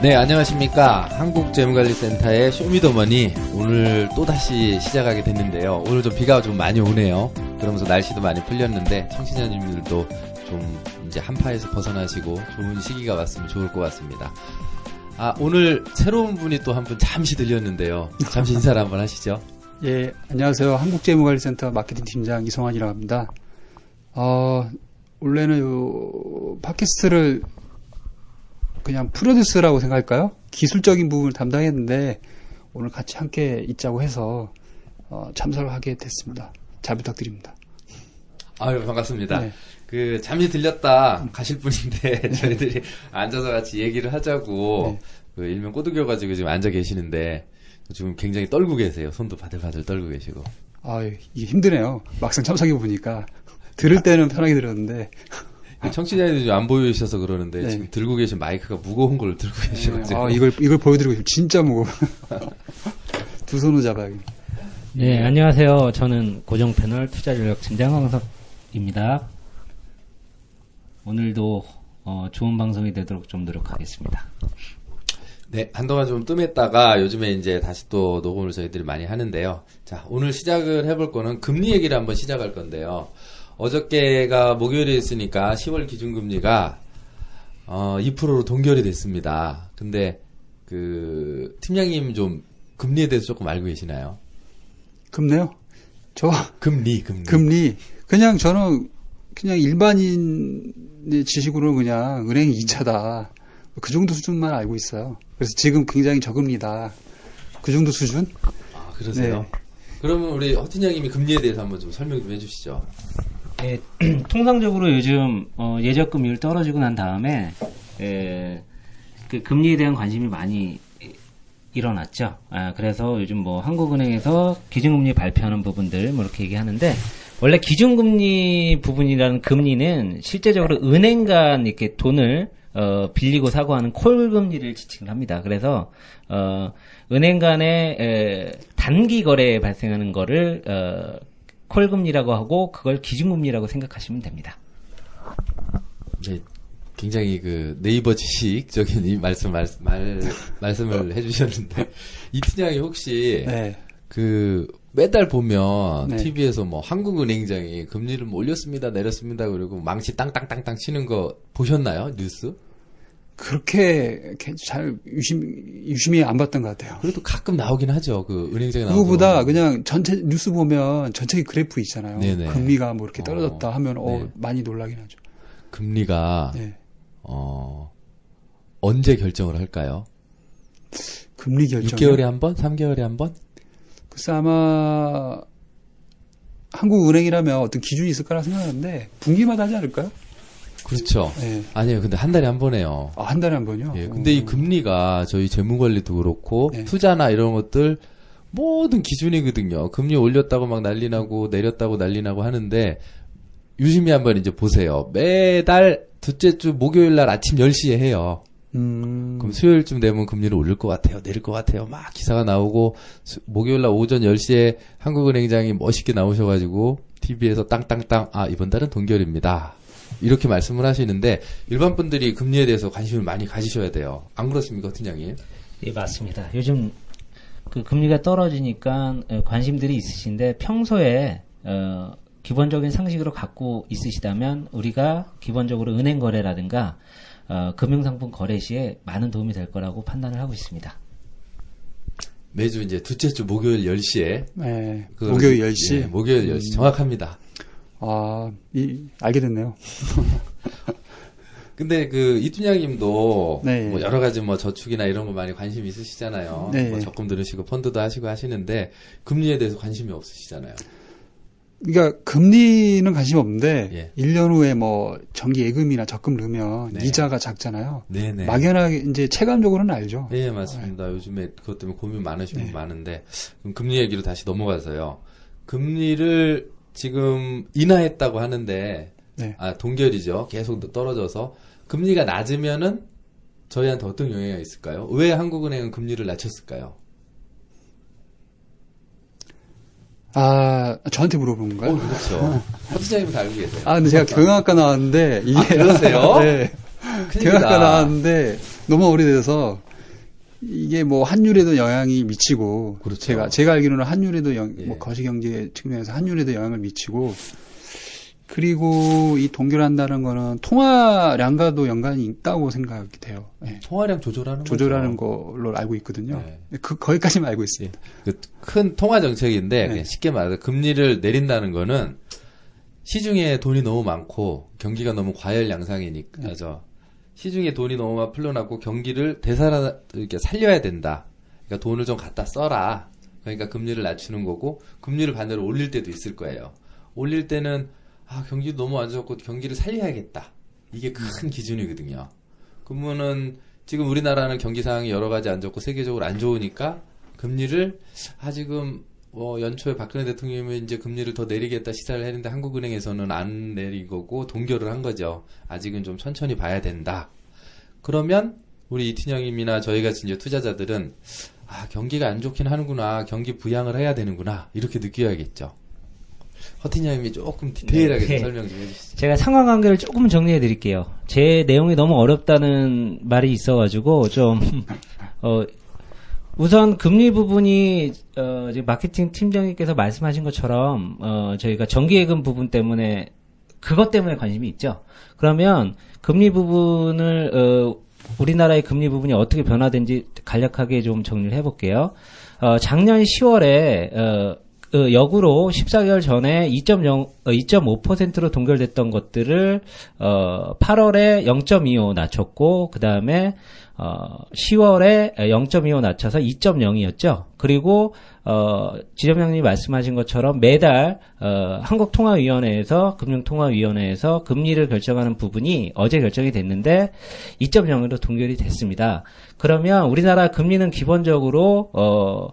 네, 안녕하십니까. 한국재무관리센터의 쇼미더머니. 오늘 또다시 시작하게 됐는데요. 오늘 좀 비가 좀 많이 오네요. 그러면서 날씨도 많이 풀렸는데, 청취자님들도 좀 이제 한파에서 벗어나시고 좋은 시기가 왔으면 좋을 것 같습니다. 아, 오늘 새로운 분이 또 한 분 잠시 들렸는데요. 잠시 인사를 한번 하시죠. 예, 안녕하세요. 한국재무관리센터 마케팅 팀장 이성환이라고 합니다. 어, 원래는 요, 팟캐스트를 그냥 프로듀스라고 생각할까요? 기술적인 부분을 담당했는데, 오늘 같이 함께 있자고 해서, 어, 참석을 하게 됐습니다. 잘 부탁드립니다. 아유, 반갑습니다. 네. 그, 잠시 들렸다 가실 분인데, 저희들이 앉아서 같이 얘기를 하자고, 네. 그, 일명 꼬드겨 가지고 지금 앉아 계시는데, 지금 굉장히 떨고 계세요. 손도 바들바들 떨고 계시고. 아 이게 힘드네요. 막상 참석해 보니까. 들을 때는 편하게 들었는데, 그 청취자들이 좀안 보이셔서 그러는데, 네. 지금 들고 계신 마이크가 무거운 걸 들고 계셔가지고. 아, 이걸, 이걸 보여드리고 싶어요. 진짜 무거워. 두 손으로 잡아야겠네. 네, 안녕하세요. 저는 고정 패널 투자 전략 팀장 황석입니다. 오늘도 어, 좋은 방송이 되도록 좀 노력하겠습니다. 네, 한동안 좀 뜸했다가 요즘에 이제 다시 또 녹음을 저희들이 많이 하는데요. 자, 오늘 시작을 해볼 거는 금리 얘기를 한번 시작할 건데요. 어저께가 목요일이었으니까 10월 기준금리가 어, 2%로 동결이 됐습니다. 근데 그 팀장님 좀 금리에 대해서 조금 알고 계시나요? 금네요? 저, 금리, 금리. 금리. 그냥 저는 그냥 일반인의 지식으로는 그냥 은행 2차다. 그 정도 수준만 알고 있어요. 그래서 지금 굉장히 저금리다. 그 정도 수준? 아, 그러세요? 네. 그러면 우리 허팀장님이 금리에 대해서 한번 좀 설명 좀 해주시죠. 예, 통상적으로 요즘 어, 예적금리율 떨어지고 난 다음에 예, 그 금리에 대한 관심이 많이 일어났죠. 아, 그래서 요즘 뭐 한국은행에서 기준금리 발표하는 부분들 뭐 이렇게 얘기하는데 원래 기준금리 부분이라는 금리는 실제적으로 은행 간 이렇게 돈을 어, 빌리고 사고 하는 콜 금리를 지칭을 합니다. 그래서 어, 은행 간의 에, 단기 거래에 발생하는 거를 어, 콜금리라고 하고 그걸 기준금리라고 생각하시면 됩니다. 네, 굉장히 그 네이버 지식적인 이 말씀 말, 말 말씀을 해주셨는데 이 팀장이 혹시 네. 그 매달 보면 네. TV에서 뭐 한국은행장이 금리를 뭐 올렸습니다 내렸습니다 그리고 망치 땅땅땅땅 치는 거 보셨나요 뉴스? 그렇게 잘 유심, 유심히 안 봤던 것 같아요. 그래도 가끔 나오긴 하죠 그 은행장에 나오고 그거보다 그냥 전체 뉴스 보면 전체 그래프 있잖아요. 네네. 금리가 뭐 이렇게 어, 떨어졌다 하면 어, 네. 많이 놀라긴 하죠. 금리가 네. 어 언제 결정을 할까요? 금리 결정. 6개월에 한 번, 3개월에 한 번? 글쎄 아마 한국은행이라면 어떤 기준이 있을 거라 생각하는데 분기마다 하지 않을까요? 그렇죠. 네. 아니에요. 근데 한 달에 한번 해요. 아, 한 달에 한 번요? 예, 근데 이 어. 금리가 저희 재무관리도 그렇고 네. 투자나 이런 것들 모든 기준이거든요. 금리 올렸다고 막 난리 나고 내렸다고 난리 나고 하는데 유심히 한번 이제 보세요. 매달 둘째 주 목요일 날 아침 10시에 해요. 음. 그럼 수요일쯤 되면 금리를 올릴 것 같아요. 내릴 것 같아요. 막 기사가 나오고 수- 목요일 날 오전 10시에 한국은행장이 멋있게 나오셔 가지고 TV에서 땅땅땅 아 이번 달은 동결입니다. 이렇게 말씀을 하시는데 일반 분들이 금리에 대해서 관심을 많이 가지셔야 돼요. 안 그렇습니까, 팀장님? 예, 맞습니다. 요즘 그 금리가 떨어지니까 어, 관심들이 있으신데 평소에 어, 기본적인 상식으로 갖고 있으시다면 우리가 기본적으로 은행 거래라든가 어, 금융상품 거래 시에 많은 도움이 될 거라고 판단을 하고 있습니다. 매주 이제 둘째 주 목요일 10시에 네. 목요일 10시. 예, 목요일 10시 정확합니다. 아, 이, 알게 됐네요. 근데 그 이팀장님도 네. 뭐 여러 가지 뭐 저축이나 이런 거 많이 관심 있으시잖아요. 네. 뭐 적금 들으시고 펀드도 하시고 하시는데 금리에 대해서 관심이 없으시잖아요. 그러니까 금리는 관심 없는데 예. 1년 후에 뭐 정기 예금이나 적금 넣으면 네. 이자가 작잖아요. 네네. 막연하게 이제 체감적으로는 알죠. 네, 맞습니다. 요즘에 그것 때문에 고민 많으신 분 네. 많은데, 그럼 금리 얘기로 다시 넘어가서요. 금리를 지금 인하했다고 하는데, 네. 아, 동결이죠. 계속 떨어져서, 금리가 낮으면은 저희한테 어떤 영향이 있을까요? 왜 한국은행은 금리를 낮췄을까요? 아 저한테 물어본 어, 건가요? 그렇죠. 허트장님은 다 알고 계세요. 아 근데 제가 경영학과 나왔는데 이게 아, 그러세요? 네. 큰일이다. 경영학과 나왔는데 너무 오래돼서 이게 뭐 환율에도 영향이 미치고 그렇죠. 제가 제가 알기로는 환율에도 영, 예. 뭐 거시 경제 측면에서 환율에도 영향을 미치고 그리고 이 동결한다는 거는 통화량과도 연관이 있다고 생각이 돼요. 예. 통화량 조절하는 조절하는 거죠. 걸로 알고 있거든요. 네. 그 거기까지만 알고 있습니다. 그큰 통화 정책인데 네. 쉽게 말해서 금리를 내린다는 거는 시중에 돈이 너무 많고 경기가 너무 과열 양상이니까죠. 시중에 돈이 너무 많 풀려나고 경기를 되살아 이렇게 살려야 된다. 그러니까 돈을 좀 갖다 써라. 그러니까 금리를 낮추는 거고 금리를 반대로 올릴 때도 있을 거예요. 올릴 때는 아 경기 너무 안 좋고 경기를 살려야겠다. 이게 큰 기준이거든요. 그러면은 지금 우리나라는 경기 상황이 여러 가지 안 좋고 세계적으로 안 좋으니까 금리를 아 지금 뭐 연초에 박근혜 대통령이 이제 금리를 더 내리겠다 시사를 했는데 한국은행에서는 안 내리고 동결을 한 거죠. 아직은 좀 천천히 봐야 된다. 그러면 우리 이춘영님이나 저희 같이 이제 투자자들은 아 경기가 안 좋긴 하는구나 경기 부양을 해야 되는구나 이렇게 느껴야겠죠. 허티님이 조금 디테일하게 좀 네. 설명 좀 해주시죠. 제가 상황 관계를 조금 정리해 드릴게요. 제 내용이 너무 어렵다는 말이 있어가지고 좀 어, 우선 금리 부분이 어, 마케팅 팀장님께서 말씀하신 것처럼 어, 저희가 정기예금 부분 때문에 그것 때문에 관심이 있죠. 그러면 금리 부분을 어, 우리나라의 금리 부분이 어떻게 변화된지 간략하게 좀 정리를 해볼게요. 어, 작년 10월에 어, 그 역으로 14개월 전에 2.0, 어, 2.5%로 동결됐던 것들을 어, 8월에 0.25 낮췄고 그 다음에 어, 10월에 0.25 낮춰서 2.0이었죠. 그리고 어, 지점장님이 말씀하신 것처럼 매달 어, 한국통화위원회에서 금융통화위원회에서 금리를 결정하는 부분이 어제 결정이 됐는데 2.0으로 동결이 됐습니다. 그러면 우리나라 금리는 기본적으로 어,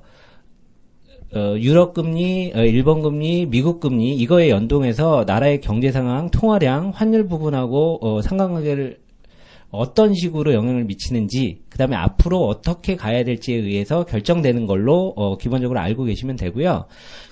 어, 유럽 금리, 어, 일본 금리, 미국 금리 이거에 연동해서 나라의 경제 상황, 통화량, 환율 부분하고 어, 상관관계를 어떤 식으로 영향을 미치는지, 그 다음에 앞으로 어떻게 가야 될지에 의해서 결정되는 걸로 어, 기본적으로 알고 계시면 되고요.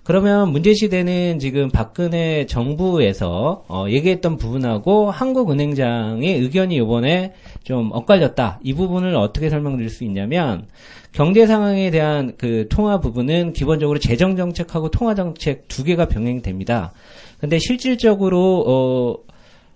그러면 문제시되는 지금 박근혜 정부에서 어, 얘기했던 부분하고 한국은행장의 의견이 이번에 좀 엇갈렸다. 이 부분을 어떻게 설명드릴 수 있냐면 경제 상황에 대한 그 통화 부분은 기본적으로 재정 정책하고 통화 정책 두 개가 병행됩니다. 근데 실질적으로 어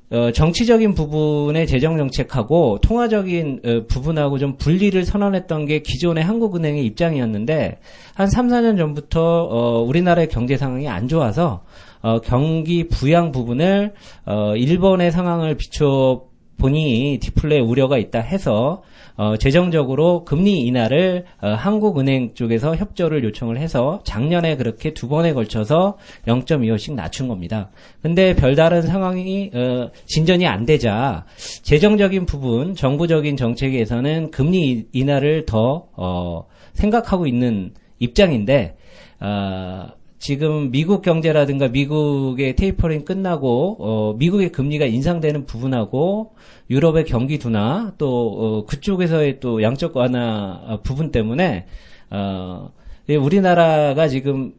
어, 정치적인 부분의 재정 정책하고 통화적인 어, 부분하고 좀 분리를 선언했던 게 기존의 한국은행의 입장이었는데 한 3, 4년 전부터 어, 우리나라의 경제 상황이 안 좋아서 어, 경기 부양 부분을 어, 일본의 상황을 비춰 보니 디플레 우려가 있다 해서 어, 재정적으로 금리 인하를 어, 한국은행 쪽에서 협조를 요청을 해서 작년에 그렇게 두 번에 걸쳐서 0.25씩 낮춘 겁니다. 근데 별다른 상황이 어, 진전이 안 되자 재정적인 부분, 정부적인 정책에서는 금리 인하를 더 어, 생각하고 있는 입장인데 어, 지금 미국 경제라든가 미국의 테이퍼링 끝나고 어, 미국의 금리가 인상되는 부분하고 유럽의 경기 둔화 또 어, 그쪽에서의 또 양적 완화 어, 부분 때문에 어, 예, 우리나라가 지금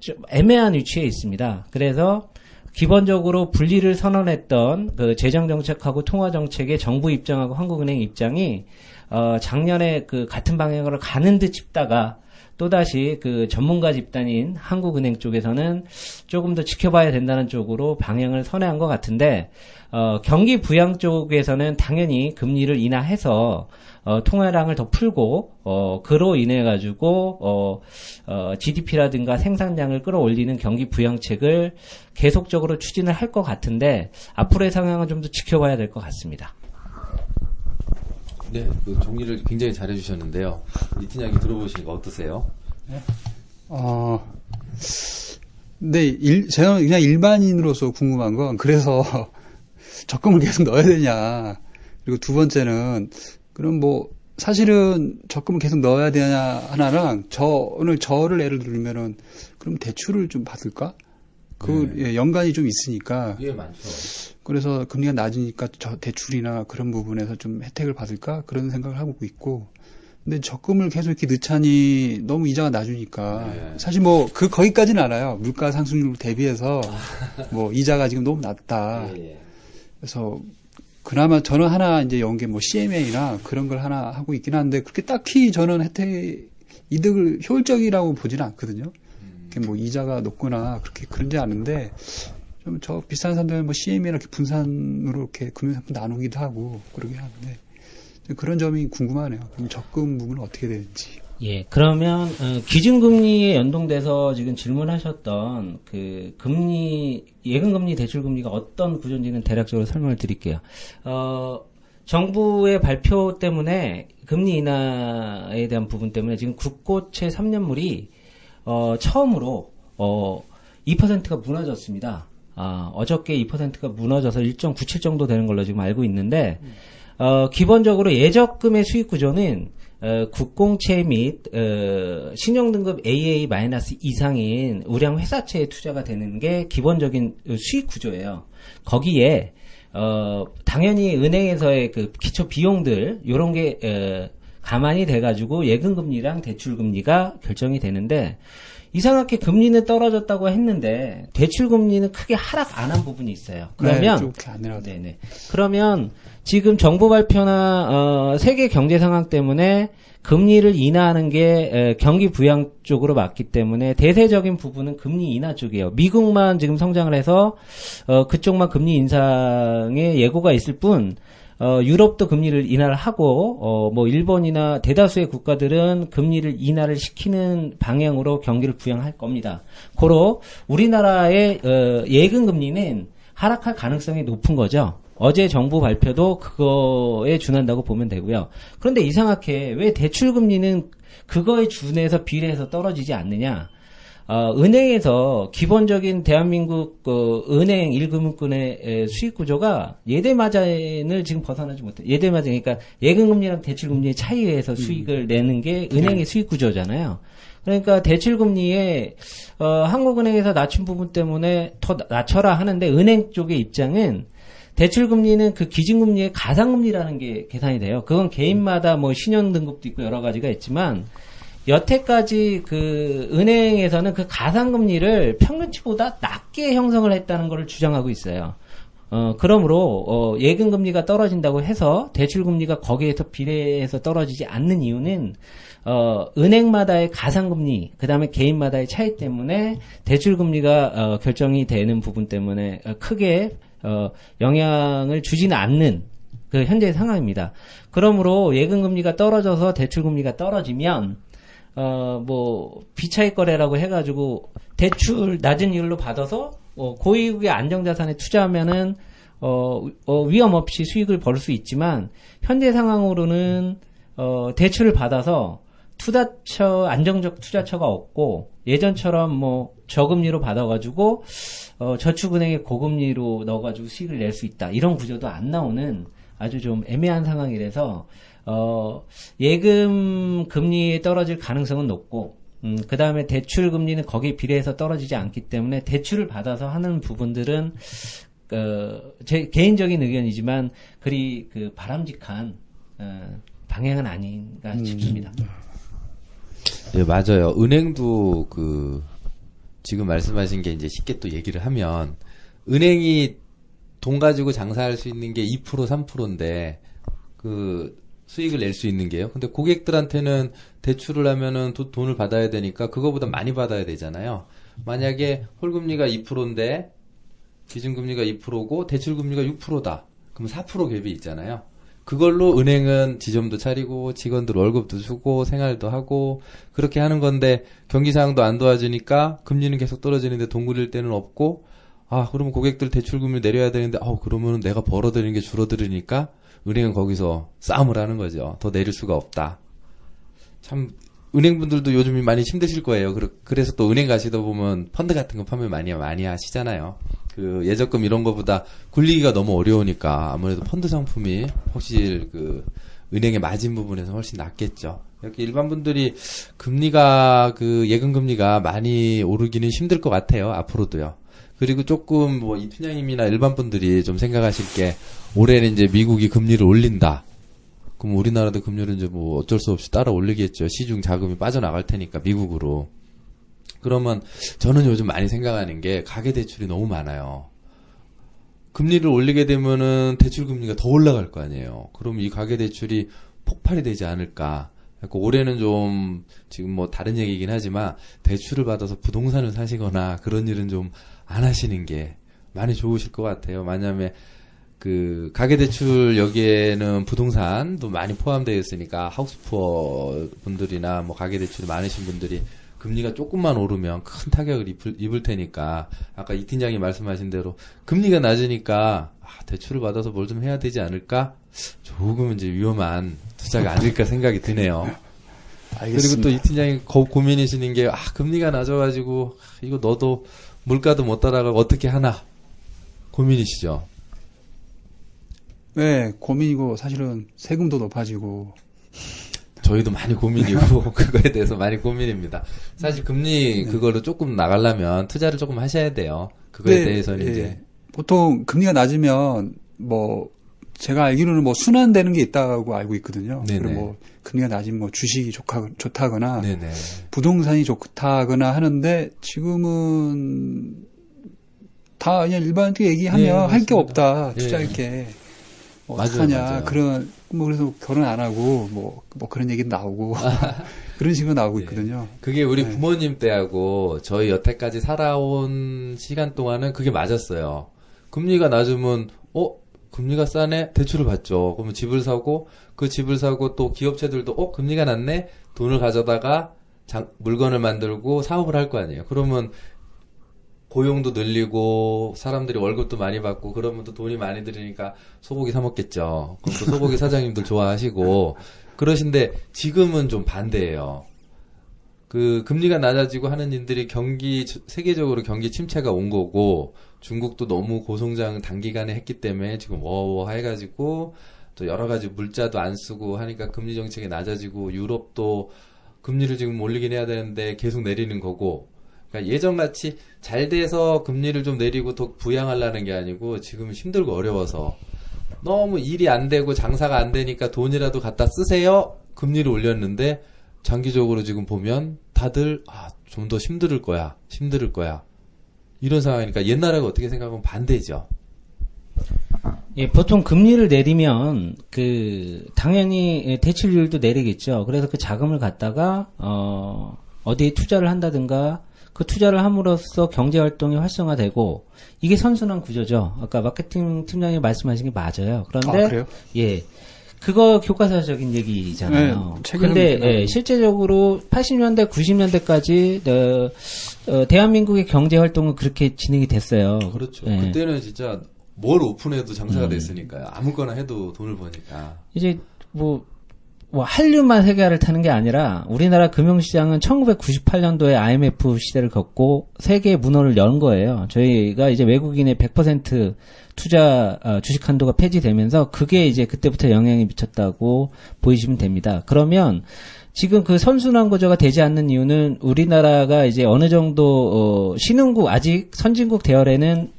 좀 애매한 위치에 있습니다. 그래서 기본적으로 분리를 선언했던 그 재정 정책하고 통화 정책의 정부 입장하고 한국은행 입장이 어, 작년에 그 같은 방향으로 가는 듯 싶다가 또다시 그 전문가 집단인 한국은행 쪽에서는 조금 더 지켜봐야 된다는 쪽으로 방향을 선회한 것 같은데 어, 경기 부양 쪽에서는 당연히 금리를 인하해서 어, 통화량을 더 풀고 어, 그로 인해 가지고 어, 어, GDP라든가 생산량을 끌어올리는 경기 부양책을 계속적으로 추진을 할 것 같은데 앞으로의 상황은 좀 더 지켜봐야 될 것 같습니다. 네, 그 정리를 굉장히 잘 해주셨는데요. 이춘영이 들어보시니까 어떠세요? 어, 근데 일, 저는 그냥 일반인으로서 궁금한 건 그래서 적금을 계속 넣어야 되냐. 그리고 두 번째는 그럼 뭐 사실은 적금을 계속 넣어야 되냐 하나랑 저는 저를 예를 들면은 그럼 대출을 좀 받을까? 그 예, 연관이 좀 있으니까 예, 많죠. 그래서 금리가 낮으니까 저 대출이나 그런 부분에서 좀 혜택을 받을까 그런 생각을 하고 있고 근데 적금을 계속 이렇게 넣자니 너무 이자가 낮으니까 네. 사실 뭐 그 거기까지는 알아요 물가 상승률 대비해서 뭐 이자가 지금 너무 낮다 예, 예. 그래서 그나마 저는 하나 이제 연계 뭐 CMA나 그런 걸 하나 하고 있긴 한데 그렇게 딱히 저는 혜택 이득을 효율적이라고 보지는 않거든요. 뭐 이자가 높거나 그렇게 그런지 않은데 좀 저 비싼 사람들은 뭐 CMA나 이렇게 분산으로 이렇게 금융상품 나누기도 하고 그러긴 하는데 그런 점이 궁금하네요. 그럼 적금 부분은 어떻게 되는지. 예, 그러면 어, 기준금리에 연동돼서 지금 질문하셨던 그 금리 예금금리 대출금리가 어떤 구조인지는 대략적으로 설명을 드릴게요. 어, 정부의 발표 때문에 금리 인하에 대한 부분 때문에 지금 국고채 3년물이 어, 처음으로 어, 2%가 무너졌습니다. 아, 어저께 2%가 무너져서 1.97 정도 되는 걸로 지금 알고 있는데 어, 기본적으로 예적금의 수익 구조는 어, 국공채 및 어, 신용등급 AA- 이상인 우량 회사채에 투자가 되는 게 기본적인 수익 구조예요. 거기에 어, 당연히 은행에서의 그 기초 비용들 요런 게 어, 가만히 돼가지고 예금금리랑 대출금리가 결정이 되는데 이상하게 금리는 떨어졌다고 했는데 대출금리는 크게 하락 안 한 부분이 있어요. 그러면 네, 안 내려가도 네네. 그러면 지금 정부 발표나 어, 세계 경제 상황 때문에 금리를 인하하는 게 에, 경기 부양 쪽으로 맞기 때문에 대세적인 부분은 금리 인하 쪽이에요. 미국만 지금 성장을 해서 어, 그쪽만 금리 인상의 예고가 있을 뿐 어, 유럽도 금리를 인하를 하고, 어, 뭐, 일본이나 대다수의 국가들은 금리를 인하를 시키는 방향으로 경기를 부양할 겁니다. 고로, 우리나라의, 어, 예금 금리는 하락할 가능성이 높은 거죠. 어제 정부 발표도 그거에 준한다고 보면 되고요. 그런데 이상하게 왜 대출 금리는 그거에 준해서 비례해서 떨어지지 않느냐? 어, 은행에서 기본적인 대한민국 그 은행 1금융권의 수익 구조가 예대마진을 지금 벗어나지 못해. 예대마진 그러니까 예금금리랑 대출금리의 차이에서 수익을 내는 게 은행의 수익 구조잖아요. 그러니까 대출금리에 어, 한국은행에서 낮춘 부분 때문에 더 낮춰라 하는데 은행 쪽의 입장은 대출금리는 그 기준금리의 가상금리라는 게 계산이 돼요. 그건 개인마다 뭐 신용 등급도 있고 여러 가지가 있지만 여태까지 그 은행에서는 그 가상금리를 평균치보다 낮게 형성을 했다는 것을 주장하고 있어요. 어, 그러므로, 어, 예금금리가 떨어진다고 해서 대출금리가 거기에서 비례해서 떨어지지 않는 이유는, 어, 은행마다의 가상금리, 그 다음에 개인마다의 차이 때문에 대출금리가, 어, 결정이 되는 부분 때문에 어, 크게, 어, 영향을 주지는 않는 그 현재 상황입니다. 그러므로 예금금리가 떨어져서 대출금리가 떨어지면, 어, 뭐, 비차익 거래라고 해가지고, 대출 낮은 이율로 받아서, 어, 고위국의 안정자산에 투자하면은, 어, 어, 위험 없이 수익을 벌 수 있지만, 현재 상황으로는, 어, 대출을 받아서, 투자처, 안정적 투자처가 없고, 예전처럼 뭐, 저금리로 받아가지고, 어, 저축은행에 고금리로 넣어가지고 수익을 낼 수 있다. 이런 구조도 안 나오는 아주 좀 애매한 상황이라서, 어, 예금 금리에 떨어질 가능성은 높고, 음, 그 다음에 대출 금리는 거기에 비례해서 떨어지지 않기 때문에 대출을 받아서 하는 부분들은, 어, 제 개인적인 의견이지만, 그리 그 바람직한, 어, 방향은 아닌가 싶습니다. 예, 맞아요. 은행도 그 지금 말씀하신 게 이제 쉽게 또 얘기를 하면 은행이 돈 가지고 장사할 수 있는 게 2% 3%인데 그 수익을 낼 수 있는 게요. 근데 고객들한테는 대출을 하면은 도- 돈을 받아야 되니까 그거보다 많이 받아야 되잖아요. 만약에 홀금리가 2%인데 기준금리가 2%고 대출금리가 6%다. 그럼 4% 갭이 있잖아요. 그걸로 은행은 지점도 차리고 직원들 월급도 주고 생활도 하고 그렇게 하는 건데 경기 상황도 안 도와주니까 금리는 계속 떨어지는데 돈 굴릴 때는 없고 아 그러면 고객들 대출금리 내려야 되는데 아 그러면 내가 벌어들이는 게 줄어들으니까 은행은 거기서 싸움을 하는 거죠. 더 내릴 수가 없다. 참 은행분들도 요즘 많이 힘드실 거예요. 그래서 또 은행 가시다 보면 펀드 같은 거 판매 많이 많이 하시잖아요. 그 예적금 이런 거보다 굴리기가 너무 어려우니까 아무래도 펀드 상품이 확실히 그 은행의 마진 부분에서 훨씬 낫겠죠. 이렇게 일반 분들이 금리가 그 예금 금리가 많이 오르기는 힘들 것 같아요. 앞으로도요. 그리고 조금 뭐 이춘향님이나 일반 분들이 좀 생각하실 게 올해는 이제 미국이 금리를 올린다. 그럼 우리나라도 금리를 이제 뭐 어쩔 수 없이 따라 올리겠죠. 시중 자금이 빠져나갈 테니까 미국으로. 그러면 저는 요즘 많이 생각하는 게 가계 대출이 너무 많아요. 금리를 올리게 되면은 대출 금리가 더 올라갈 거 아니에요. 그럼 이 가계 대출이 폭발이 되지 않을까. 그러니까 올해는 좀 지금 뭐 다른 얘기긴 하지만 대출을 받아서 부동산을 사시거나 그런 일은 좀 안 하시는 게 많이 좋으실 것 같아요. 만약에 그 가계대출 여기에는 부동산도 많이 포함되어 있으니까 하우스푸어 분들이나 뭐 가계대출이 많으신 분들이 금리가 조금만 오르면 큰 타격을 입을, 입을 테니까 아까 이 팀장이 말씀하신 대로 금리가 낮으니까 아, 대출을 받아서 뭘 좀 해야 되지 않을까 조금 이제 위험한 투자가 아닐까 생각이 드네요. 그리고 또 이 팀장이 고, 고민이시는 게 아, 금리가 낮아가지고 이거 너도 물가도 못 따라가고 어떻게 하나 고민이시죠. 네, 고민이고 사실은 세금도 높아지고 저희도 많이 고민이고 그거에 대해서 많이 고민입니다. 사실 금리 그거를 조금 나가려면 투자를 조금 하셔야 돼요. 그거에 네, 대해서는 예. 이제 보통 금리가 낮으면 뭐 제가 알기로는 뭐 순환되는 게 있다고 알고 있거든요. 네네. 그리고 뭐 금리가 낮으면 뭐 주식이 좋다, 좋다거나 네네 부동산이 좋다거나 하는데 지금은 다 그냥 일반적으로 얘기하면 네, 할게 맞습니다. 없다 예. 투자할 게뭐 맞아요, 어떡하냐 맞아요. 그런 뭐 그래서 결혼 안 하고 뭐뭐 그런 얘기도 나오고 그런 식으로 나오고 네. 있거든요. 그게 우리 네. 부모님 때하고 저희 여태까지 살아온 시간 동안은 그게 맞았어요. 금리가 낮으면 어 금리가 싸네 대출을 받죠. 그러면 집을 사고 그 집을 사고 또 기업체들도 어 금리가 낮네 돈을 가져다가 장- 물건을 만들고 사업을 할 거 아니에요. 그러면 고용도 늘리고 사람들이 월급도 많이 받고 그러면 또 돈이 많이 들으니까 소고기 사 먹겠죠. 그럼 또 소고기 사장님들 좋아하시고 그러신데 지금은 좀 반대예요. 그 금리가 낮아지고 하는 일들이 경기 세계적으로 경기 침체가 온 거고 중국도 너무 고성장 단기간에 했기 때문에 지금 워워 해가지고 또 여러 가지 물자도 안 쓰고 하니까 금리 정책이 낮아지고 유럽도 금리를 지금 올리긴 해야 되는데 계속 내리는 거고 그러니까 예전같이 잘 돼서 금리를 좀 내리고 더 부양하려는 게 아니고 지금 힘들고 어려워서 너무 일이 안 되고 장사가 안 되니까 돈이라도 갖다 쓰세요. 금리를 올렸는데 장기적으로 지금 보면 다들 아, 좀 더 힘들 거야. 힘들 거야. 이런 상황이니까 옛날하고 어떻게 생각하면 반대죠. 예, 보통 금리를 내리면 그 당연히 예, 대출률도 내리겠죠. 그래서 그 자금을 갖다가 어 어디에 투자를 한다든가 그 투자를 함으로써 경제 활동이 활성화되고 이게 선순환 구조죠. 아까 마케팅 팀장이 말씀하신 게 맞아요. 그런데 아, 그래요? 예. 그거 교과서적인 얘기잖아요. 네, 근데 예, 실제적으로 80년대, 90년대까지 어, 어, 대한민국의 경제 활동은 그렇게 진행이 됐어요. 그렇죠. 예. 그때는 진짜 뭘 오픈해도 장사가 음. 됐으니까요. 아무거나 해도 돈을 버니까. 이제 뭐, 뭐 한류만 세계화를 타는 게 아니라 우리나라 금융시장은 1998년도에 IMF 시대를 겪고 세계의 문호를 연 거예요. 저희가 이제 외국인의 100% 투자 어, 주식 한도가 폐지되면서 그게 이제 그때부터 영향이 미쳤다고 보이시면 됩니다. 그러면 지금 그 선순환 구조가 되지 않는 이유는 우리나라가 이제 어느 정도 어, 신흥국 아직 선진국 대열에는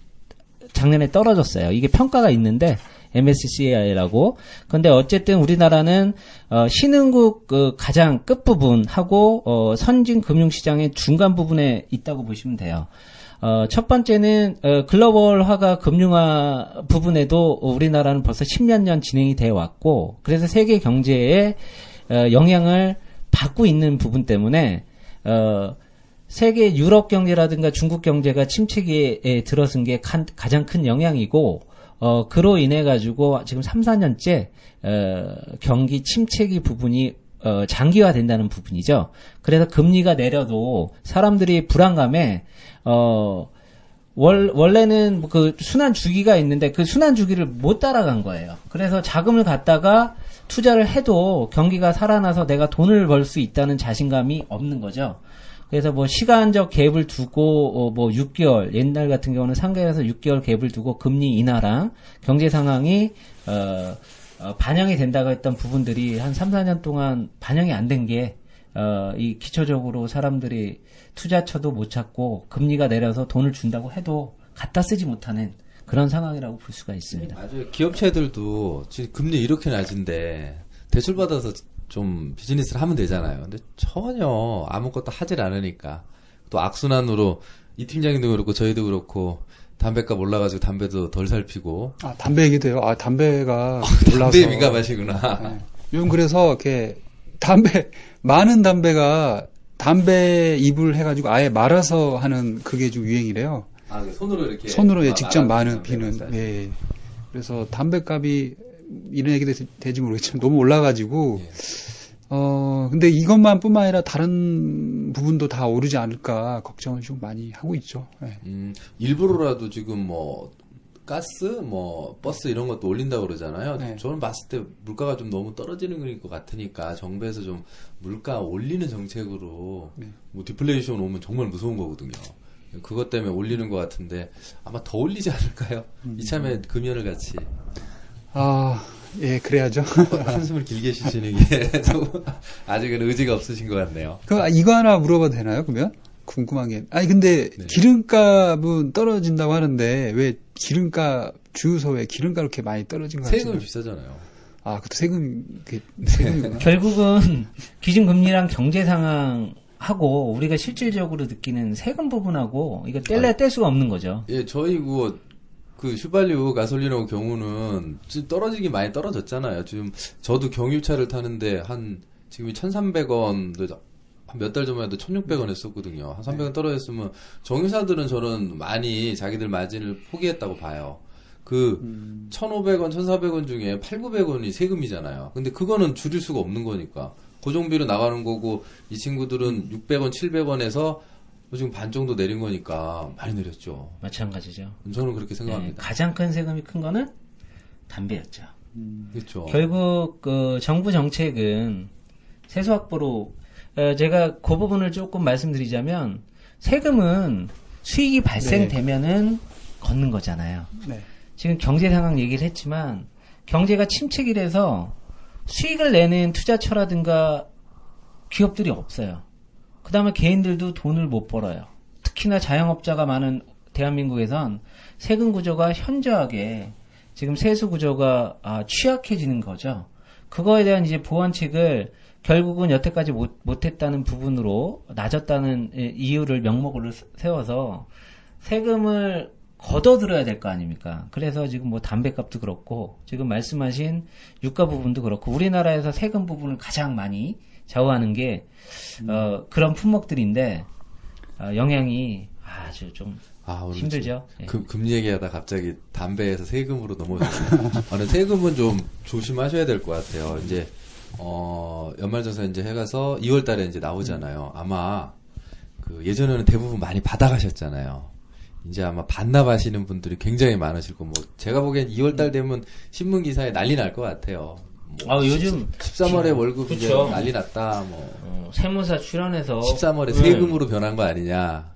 작년에 떨어졌어요. 이게 평가가 있는데 MSCI라고. 근데 어쨌든 우리나라는 어, 신흥국 그 가장 끝 부분하고 어, 선진 금융시장의 중간 부분에 있다고 보시면 돼요. 어, 첫 번째는 어, 글로벌화가 금융화 부분에도 우리나라는 벌써 10년 년 진행이 되어 왔고 그래서 세계 경제에 어, 영향을 받고 있는 부분 때문에 어, 세계 유럽 경제라든가 중국 경제가 침체기에 들어선 게 간- 가장 큰 영향이고 어 그로 인해 가지고 지금 3, 4년째 어 경기 침체기 부분이 어 장기화된다는 부분이죠. 그래서 금리가 내려도 사람들이 불안감에 어 월, 원래는 그 순환 주기가 있는데 그 순환 주기를 못 따라간 거예요. 그래서 자금을 갖다가 투자를 해도 경기가 살아나서 내가 돈을 벌 수 있다는 자신감이 없는 거죠. 그래서 뭐 시간적 갭을 두고 어, 뭐 6개월 옛날 같은 경우는 상가에서 6개월 갭을 두고 금리 인하랑 경제 상황이 어, 어, 반영이 된다고 했던 부분들이 한 3, 4년 동안 반영이 안 된게 어, 이 기초적으로 사람들이 투자처도 못 찾고 금리가 내려서 돈을 준다고 해도 갖다 쓰지 못하는 그런 상황이라고 볼 수가 있습니다. 맞아요. 기업체들도 지금 금리 이렇게 낮은데 대출 받아서 좀 비즈니스를 하면 되잖아요. 근데 전혀 아무것도 하질 않으니까 또 악순환으로 이 팀장님도 그렇고 저희도 그렇고 담배값 올라가지고 담배도 덜 살피고 아, 담배 얘기도 해요. 아, 담배가 올라서. 담배 민감하시구나. 네. 요즘 그래서 이렇게 담배 많은 담배가 담배 잎을 해가지고 아예 말아서 하는 그게 좀 유행이래요. 아, 그 손으로 이렇게 손으로 예, 아, 직접 말아서 많은 피는. 담배 예. 그래서 담배값이 이런 얘기 되- 될지 모르겠지만 너무 올라가지고 예. 어 근데 이것만 뿐만 아니라 다른 부분도 다 오르지 않을까 걱정을 좀 많이 하고 있죠. 예. 음, 일부러라도 지금 뭐 가스, 뭐 버스 이런 것도 올린다고 그러잖아요. 네. 저는 봤을 때 물가가 좀 너무 떨어지는 것 같으니까 정부에서 좀 물가 올리는 정책으로 네. 뭐 디플레이션 오면 정말 무서운 거거든요. 그것 때문에 올리는 것 같은데 아마 더 올리지 않을까요? 음. 이참에 금연을 같이 아, 예, 그래야죠. 한숨을 길게 쉬시는 게 좀 아직은 의지가 없으신 것 같네요. 그, 아, 이거 하나 물어봐도 되나요, 그러면? 궁금한 게. 아니, 근데 네. 기름값은 떨어진다고 하는데, 왜 기름값, 주유소 왜 기름값 이렇게 많이 떨어진 거 같아요? 세금이 비싸잖아요. 아, 그것도 세금, 그, 세금이구나. 결국은 기준금리랑 경제 상황 하고 우리가 실질적으로 느끼는 세금 부분하고 이거 뗄래야 뗄 수가 없는 거죠. 예, 저희 그, 그 휘발유 가솔린하고 경우는 지금 떨어지기 많이 떨어졌잖아요. 지금 저도 경유차를 타는데 한 지금이 1,300원, 한몇달 전만 해도 1,600원 했었거든요. 한 300원 떨어졌으면 정유사들은 저는 많이 자기들 마진을 포기했다고 봐요. 그 1,500원, 1,400원 중에 8,900원이 세금이잖아요. 근데 그거는 줄일 수가 없는 거니까. 고정비로 나가는 거고 이 친구들은 600원, 700원에서 지금 반 정도 내린 거니까 많이 내렸죠. 마찬가지죠. 저는 그렇게 네, 생각합니다. 가장 큰 세금이 큰 거는 담배였죠. 그렇죠. 결국 그 정부 정책은 세수 확보로 어, 제가 그 부분을 조금 말씀드리자면 세금은 수익이 발생되면은 걷는 거잖아요. 네. 지금 경제 상황 얘기를 했지만 경제가 침체기라서 수익을 내는 투자처라든가 기업들이 없어요. 그 다음에 개인들도 돈을 못 벌어요. 특히나 자영업자가 많은 대한민국에선 세금 구조가 현저하게 지금 세수 구조가 아, 취약해지는 거죠. 그거에 대한 이제 보완책을 결국은 여태까지 못, 못했다는 부분으로 낮았다는 예, 이유를 명목으로 세워서 세금을 걷어들어야 될 거 아닙니까? 그래서 지금 뭐 담배값도 그렇고 지금 말씀하신 유가 부분도 그렇고 우리나라에서 세금 부분을 가장 많이 좌우하는 게 어, 그런 품목들인데 어, 영향이 아주 좀 아, 힘들죠. 예. 금, 금리 얘기하다 갑자기 담배에서 세금으로 넘어졌어요. 저는 세금은 좀 조심하셔야 될 것 같아요. 이제 어, 연말정산 이제 해가서 2월 달에 이제 나오잖아요. 아마 그 예전에는 대부분 많이 받아가셨잖아요. 이제 아마 반납하시는 분들이 굉장히 많으실 거고, 뭐 제가 보기엔 2월 달 되면 신문 기사에 난리 날 것 같아요. 뭐 아, 요즘 13월에 월급 이제. 난리 났다. 뭐 어, 세무사 출연해서 13월에 네. 세금으로 변한 거 아니냐.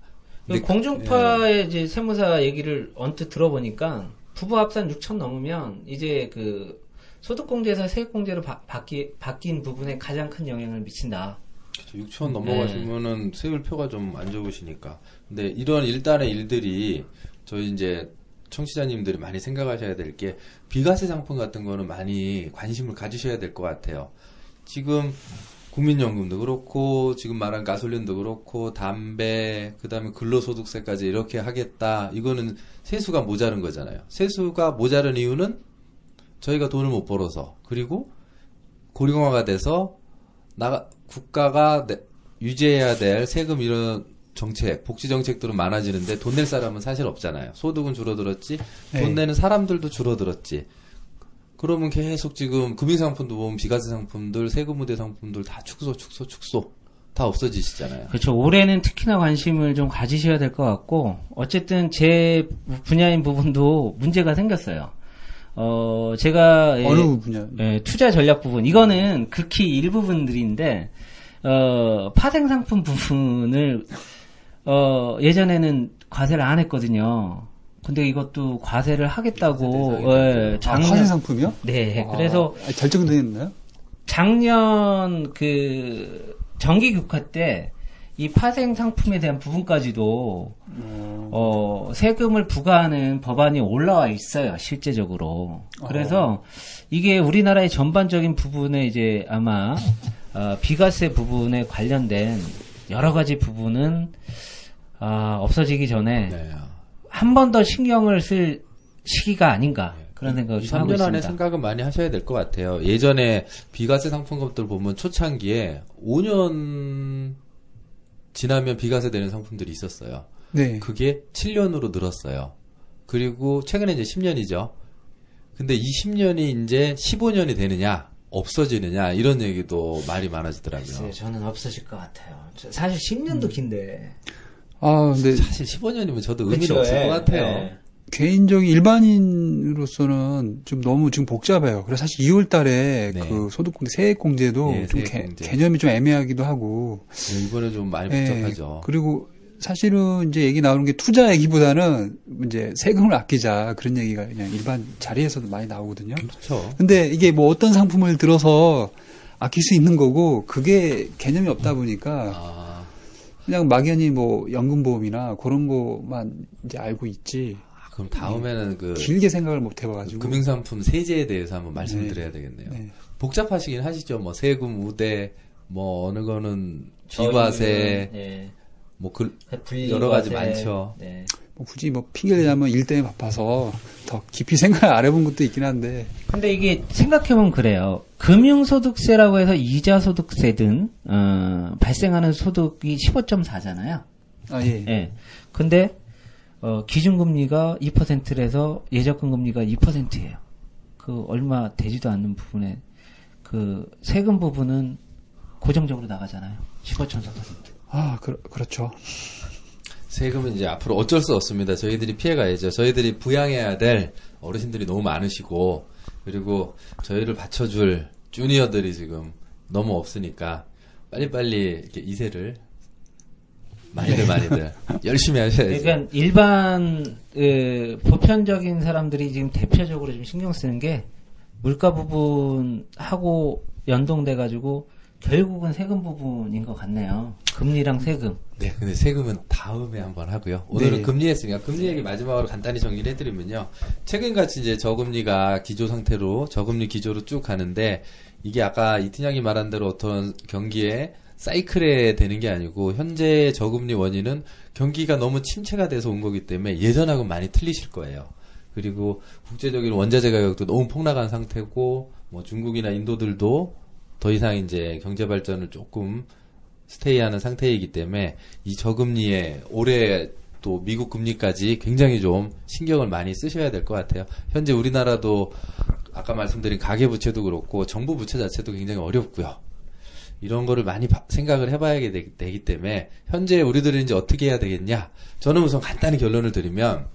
그 근데 공중파의 이제 세무사 얘기를 언뜻 들어보니까 부부 합산 6천 넘으면 이제 그 소득공제에서 세액공제로 바, 바뀌, 바뀐 부분에 가장 큰 영향을 미친다. 그쵸, 6천 넘어가시면은 세율표가 좀 안 좋으시니까. 근데 이런 일단의 일들이 저희 이제 청취자님들이 많이 생각하셔야 될 게 비과세 상품 같은 거는 많이 관심을 가지셔야 될 것 같아요. 지금 국민연금도 그렇고 지금 말한 가솔린도 그렇고 담배 그다음에 근로소득세까지 이렇게 하겠다. 이거는 세수가 모자른 거잖아요. 세수가 모자른 이유는 저희가 돈을 못 벌어서 그리고 고령화가 돼서 나가 국가가 내- 유지해야 될 세금 이런 정책, 복지 정책들은 많아지는데 돈 낼 사람은 사실 없잖아요. 소득은 줄어들었지, 돈 네. 내는 사람들도 줄어들었지. 그러면 계속 지금 금융상품도 보면 비과세 상품들, 세금 무대 상품들 다 축소, 축소, 축소 다 없어지시잖아요. 그렇죠. 올해는 특히나 관심을 좀 가지셔야 될 것 같고, 어쨌든 제 분야인 부분도 문제가 생겼어요. 어, 제가 예, 어느 부분이요? 예, 투자 전략 부분 이거는 극히 일부분들인데 어, 파생 상품 부분을 어, 예전에는 과세를 안 했거든요. 근데 이것도 과세를 하겠다고 예, 아, 작년 화재 상품이요? 네, 아, 그래서 아, 결정됐나요? 작년 그 정기 국화 때 이 파생 상품에 대한 부분까지도 어, 세금을 부과하는 법안이 올라와 있어요, 실제적으로. 그래서 이게 우리나라의 전반적인 부분에 이제 아마 어, 비과세 부분에 관련된 여러 가지 부분은 아, 없어지기 전에 네. 한번 더 신경을 쓸 시기가 아닌가 그런 생각을 2, 좀 하고 3년 안에. 생각은 많이 하셔야 될 것 같아요. 예전에 비과세 상품들 보면 초창기에 5년 지나면 비과세 되는 상품들이 있었어요. 네. 그게 7년으로 늘었어요. 그리고 최근에 이제 10년이죠. 근데 이 10년이 이제 15년이 되느냐, 없어지느냐, 이런 얘기도 말이 많아지더라고요. 글쎄요, 저는 없어질 것 같아요. 저- 사실 10년도 긴데. 아, 근데 사실 15년이면 저도 의미는 그쵸, 없을 예, 것 같아요. 예. 개인적인 일반인으로서는 좀 너무 지금 복잡해요. 그래서 사실 2월 달에 네. 그 소득공제, 세액공제도 네, 좀 세액공제. 개, 개념이 좀 애매하기도 하고. 네, 이번에 좀 많이 예, 복잡하죠. 그리고 사실은 이제 얘기 나오는 게 투자 얘기보다는 이제 세금을 아끼자 그런 얘기가 그냥 일반 자리에서도 많이 나오거든요. 그렇죠. 근데 이게 뭐 어떤 상품을 들어서 아낄 수 있는 거고 그게 개념이 없다 보니까 아, 그냥 막연히 뭐 연금보험이나 그런 거만 이제 알고 있지 그럼 다음에는 그 길게 생각을 못 해봐가지고 금융상품 세제에 대해서 한번 말씀을 네. 드려야 되겠네요. 네. 복잡하시긴 하시죠. 뭐 세금, 우대, 뭐 어느 거는 비과세, 예, 뭐 그, 분리과세, 여러 가지 많죠. 네. 뭐 굳이 뭐 핑계를 대자면 일 때문에 바빠서 더 깊이 생각 안 해본 것도 있긴 한데 근데 이게 생각해보면 그래요. 금융소득세라고 해서 이자소득세든, 어, 발생하는 소득이 15.4잖아요. 아 예. 예. 근데, 어, 기준금리가 2%라서 예적금 금리가 2%예요. 그 얼마 되지도 않는 부분에 그 세금 부분은 고정적으로 나가잖아요. 15.4%. 아 그, 그렇죠. 세금은 이제 앞으로 어쩔 수 없습니다. 저희들이 피해가야죠. 저희들이 부양해야 될 어르신들이 너무 많으시고 그리고 저희를 받쳐줄 주니어들이 지금 너무 없으니까 빨리빨리 이렇게 이세를 많이들 많이들 열심히 하셔야죠. 그러니까 일반 그 보편적인 사람들이 지금 대표적으로 좀 신경 쓰는 게 물가 부분하고 연동돼 가지고 결국은 세금 부분인 것 같네요. 금리랑 세금. 네, 근데 세금은 다음에 한번 하고요. 오늘은 네. 금리 했으니까 금리 얘기 마지막으로 간단히 정리를 해드리면요. 최근같이 이제 저금리가 기조 상태로 저금리 기조로 쭉 가는데 이게 아까 이팀장이 말한 대로 어떤 경기에 사이클에 되는 게 아니고 현재 저금리 원인은 경기가 너무 침체가 돼서 온 거기 때문에 예전하고 많이 틀리실 거예요. 그리고 국제적인 원자재 가격도 너무 폭락한 상태고 뭐 중국이나 인도들도 더 이상 이제 경제 발전을 조금 스테이하는 상태이기 때문에 이 저금리에 올해 또 미국 금리까지 굉장히 좀 신경을 많이 쓰셔야 될 것 같아요. 현재 우리나라도 아까 말씀드린 가계 부채도 그렇고 정부 부채 자체도 굉장히 어렵고요. 이런 거를 많이 바- 생각을 해봐야 되- 되기 때문에 현재 우리들은 이제 어떻게 해야 되겠냐? 저는 우선 간단히 결론을 드리면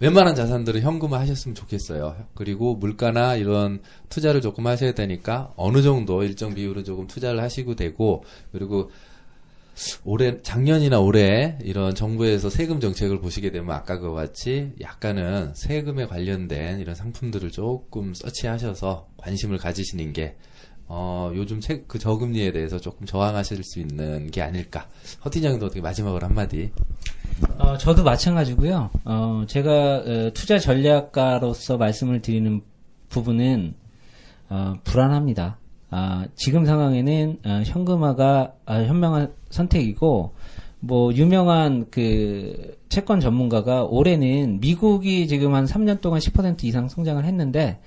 웬만한 자산들은 현금화 하셨으면 좋겠어요. 그리고 물가나 이런 투자를 조금 하셔야 되니까 어느 정도 일정 비율은 조금 투자를 하시고 되고 그리고 올해 작년이나 올해 이런 정부에서 세금 정책을 보시게 되면 아까 그와 같이 약간은 세금에 관련된 이런 상품들을 조금 서치하셔서 관심을 가지시는 게 어, 요즘 책, 그 저금리에 대해서 조금 저항하실 수 있는 게 아닐까. 허티장도 어떻게 마지막으로 한마디. 어, 저도 마찬가지고요. 어, 제가 어, 투자 전략가로서 말씀을 드리는 부분은 어, 불안합니다. 아, 지금 상황에는 어, 현금화가 아, 현명한 선택이고 뭐 유명한 그 채권 전문가가 올해는 미국이 지금 한 3년 동안 10% 이상 성장을 했는데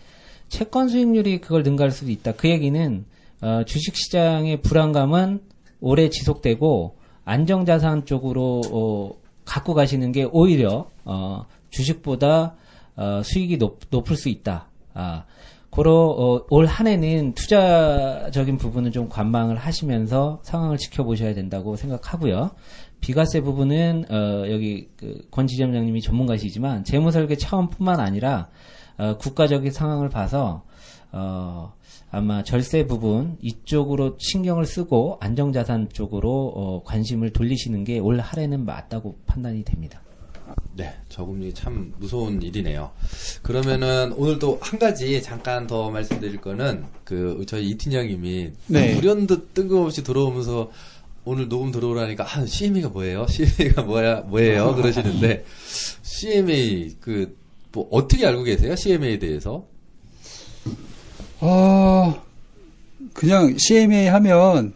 채권 수익률이 그걸 능가할 수도 있다. 그 얘기는 어, 주식 시장의 불안감은 오래 지속되고 안정자산 쪽으로 어, 갖고 가시는 게 오히려 어, 주식보다 어, 수익이 높, 높을 수 있다. 아, 고로 어, 올 한해는 투자적인 부분은 좀 관망을 하시면서 상황을 지켜보셔야 된다고 생각하고요. 비과세 부분은 어, 여기 그 권지점장님이 전문가시지만 재무설계 차원뿐만 아니라 어, 국가적인 상황을 봐서 어, 아마 절세 부분 이쪽으로 신경을 쓰고 안정자산 쪽으로 어, 관심을 돌리시는 게올 할해는 맞다고 판단이 됩니다. 네, 저금리 참 무서운 일이네요. 그러면은 오늘 또 한 가지 잠깐 더 말씀드릴 거는 그 저희 이 팀장님이 네. 불현듯 뜬금없이 들어오면서 오늘 녹음 들어오라니까 아 CMA가 뭐예요? CMA가 뭐야 뭐예요? 그러시는데 CMA 그 뭐 어떻게 알고 계세요? CMA에 대해서? 어, 그냥 CMA 하면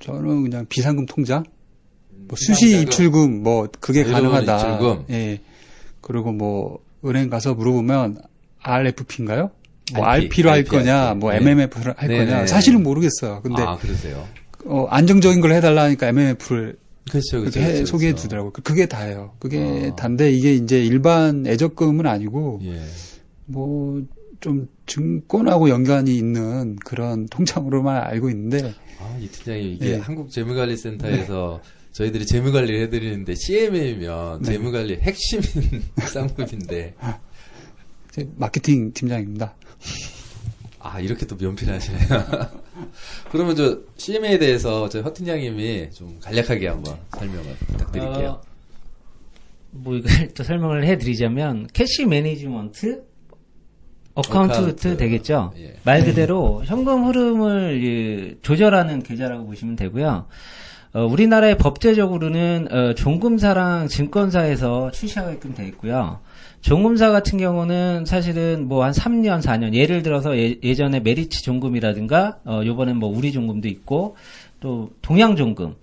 저는 그냥 비상금 통장, 뭐 수시. 입출금 뭐 그게 가능하다. 입출금. 예. 그리고 뭐 은행 가서 물어보면 RFP인가요? 뭐 RP, RP로 할 거냐, 뭐 네. MMF를 할 네네. 거냐. 사실은 모르겠어요. 근데 아? 어, 안정적인 걸 해달라니까 MMF를 그렇죠, 그렇죠. 해- 그렇죠, 소개해 그렇죠. 주더라고요. 그- 그게 다예요. 그게 어. 단데 이게 이제 일반 애적금은 아니고 예. 뭐좀 증권하고 연관이 있는 그런 통장으로만 알고 있는데 아, 이 팀장님 이게 네. 한국재무관리센터에서 저희들이 재무관리를 해드리는데 CMA면 네. 재무관리 핵심인 쌍급인데 이제 마케팅 팀장입니다. 아 이렇게 또 면피하시네요. 그러면 저 CMA에 대해서 저희 허 팀장님이 좀 간략하게 한번 설명을 부탁드릴게요. 어, 뭐 이걸 또 설명을 해드리자면 cash management account, account. 되겠죠. 예. 말 그대로 현금 흐름을 예, 조절하는 계좌라고 보시면 되고요. 어, 우리나라의 법제적으로는 어, 종금사랑 증권사에서 출시하게끔 돼 있고요. 종금사 같은 경우는 사실은 뭐 한 3년, 4년 예를 들어서 예, 전에 메리츠 종금이라든가 어, 요번엔 뭐 우리 종금도 있고 또 동양 종금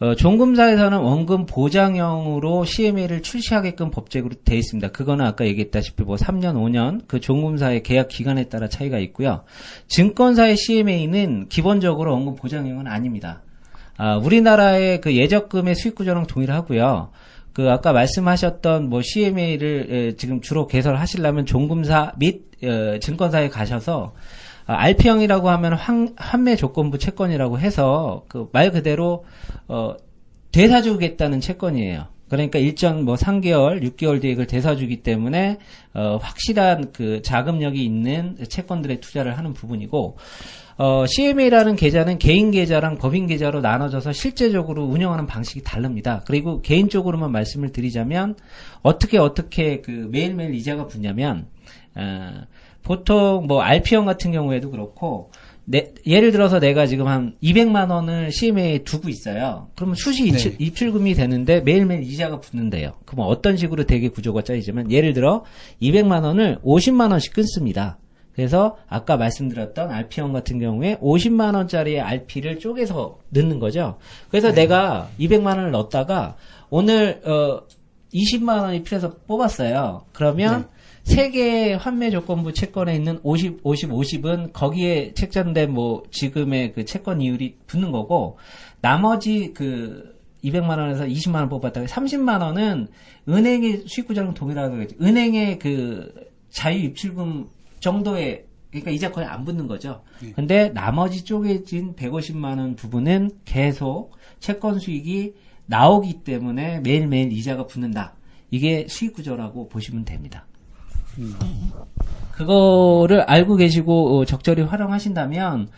어, 종금사에서는 원금 보장형으로 CMA를 출시하게끔 법적으로 돼 있습니다. 그거는 아까 얘기했다시피 뭐 3년, 5년 그 종금사의 계약 기간에 따라 차이가 있고요. 증권사의 CMA는 기본적으로 원금 보장형은 아닙니다. 아, 우리나라의 그 예적금의 수익 구조랑 동일하고요. 그 아까 말씀하셨던 뭐 CMA를 지금 주로 개설하시려면 종금사 및 어, 증권사에 가셔서 아, RP형이라고 하면 환, 환매 조건부 채권이라고 해서 그 말 그대로 어 되사주겠다는 채권이에요. 그러니까 일정 뭐 3개월, 6개월 뒤에 그걸 되사주기 때문에 어 확실한 그 자금력이 있는 채권들에 투자를 하는 부분이고 어 CMA라는 계좌는 개인 계좌랑 법인 계좌로 나눠져서 실제적으로 운영하는 방식이 다릅니다. 그리고 개인적으로만 말씀을 드리자면 어떻게 어떻게 그 매일매일 이자가 붙냐면 어 보통 뭐 RP형 같은 경우에도 그렇고 내- 예를 들어서 내가 지금 한 200만 원을 CMA에 두고 있어요. 그러면 수시 입출, 네. 입출 금이 되는데 매일매일 이자가 붙는데요. 그럼 어떤 식으로 되게 구조가 짜이지만 예를 들어 200만 원을 50만 원씩 끊습니다. 그래서 아까 말씀드렸던 RP형 같은 경우에 50만 원짜리 RP를 쪼개서 넣는 거죠. 그래서 내가 200만 원을 넣었다가 오늘 어 20만 원이 필요해서 뽑았어요. 그러면 세 개의 환매 조건부 채권에 있는 50, 50, 50은 거기에 책정된 뭐 지금의 그 채권 이율이 붙는 거고 나머지 그 200만 원에서 20만 원 뽑았다가 30만 원은 은행의 수익구조랑 동일하다고 했죠. 은행의 그 자유 입출금 정도의 그러니까 이자 거의 안 붙는 거죠. 근데 나머지 쪼개진 150만 원 부분은 계속 채권 수익이 나오기 때문에 매일매일 이자가 붙는다. 이게 수익 구조라고 보시면 됩니다. 그거를 알고 계시고 어, 적절히 활용하신다면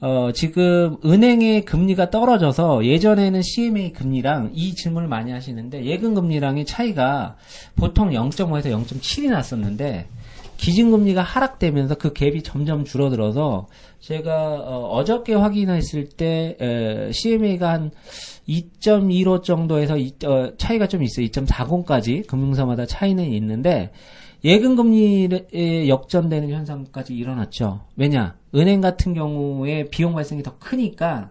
어, 지금 은행의 금리가 떨어져서 예전에는 CMA 금리랑 이 질문을 많이 하시는데 예금 금리랑의 차이가 보통 0.5에서 0.7이 났었는데 기준금리가 하락되면서 그 갭이 점점 줄어들어서 제가 어, 저께 확인했을 때 에, CMA가 한 2.15 정도에서 이- 어, 차이가 좀 있어요. 2.40까지 금융사마다 차이는 있는데 예금 금리에 역전되는 현상까지 일어났죠. 왜냐? 은행 같은 경우에 비용 발생이 더 크니까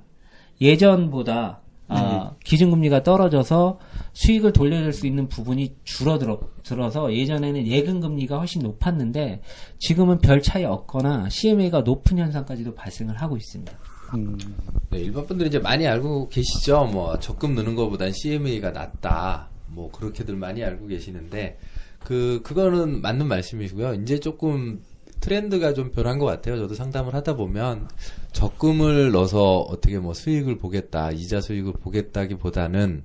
예전보다 아, 기준금리가 떨어져서 수익을 돌려줄 수 있는 부분이 줄어들어서 예전에는 예금 금리가 훨씬 높았는데 지금은 별 차이 없거나 CMA가 높은 현상까지도 발생을 하고 있습니다. 음, 네, 일반 분들이 이제 많이 알고 계시죠. 뭐 적금 넣는 것보단 CMA가 낫다. 뭐 그렇게들 많이 알고 계시는데 그 그거는 맞는 말씀이고요. 이제 조금 트렌드가 좀 변한 것 같아요. 저도 상담을 하다 보면 적금을 넣어서 어떻게 뭐 수익을 보겠다, 이자 수익을 보겠다기보다는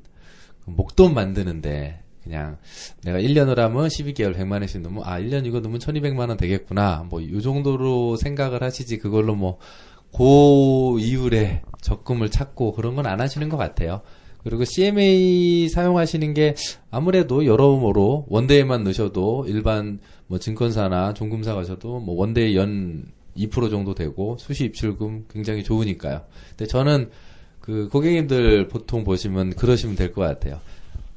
그 목돈 만드는데 그냥 내가 1년을 하면 12개월 100만 원씩 넣으면 아 1년 이거 넣으면 1200만 원 되겠구나 뭐 이 정도로 생각을 하시지 그걸로 뭐 고이율의 적금을 찾고 그런 건 안 하시는 것 같아요. 그리고 CMA 사용하시는 게 아무래도 여러모로 원대에만 넣으셔도 일반 뭐 증권사나 종금사 가셔도 뭐 원대에 연2% 정도 되고 수시 입출금 굉장히 좋으니까요. 근데 저는 그 고객님들 보통 보시면 그러시면 될 것 같아요.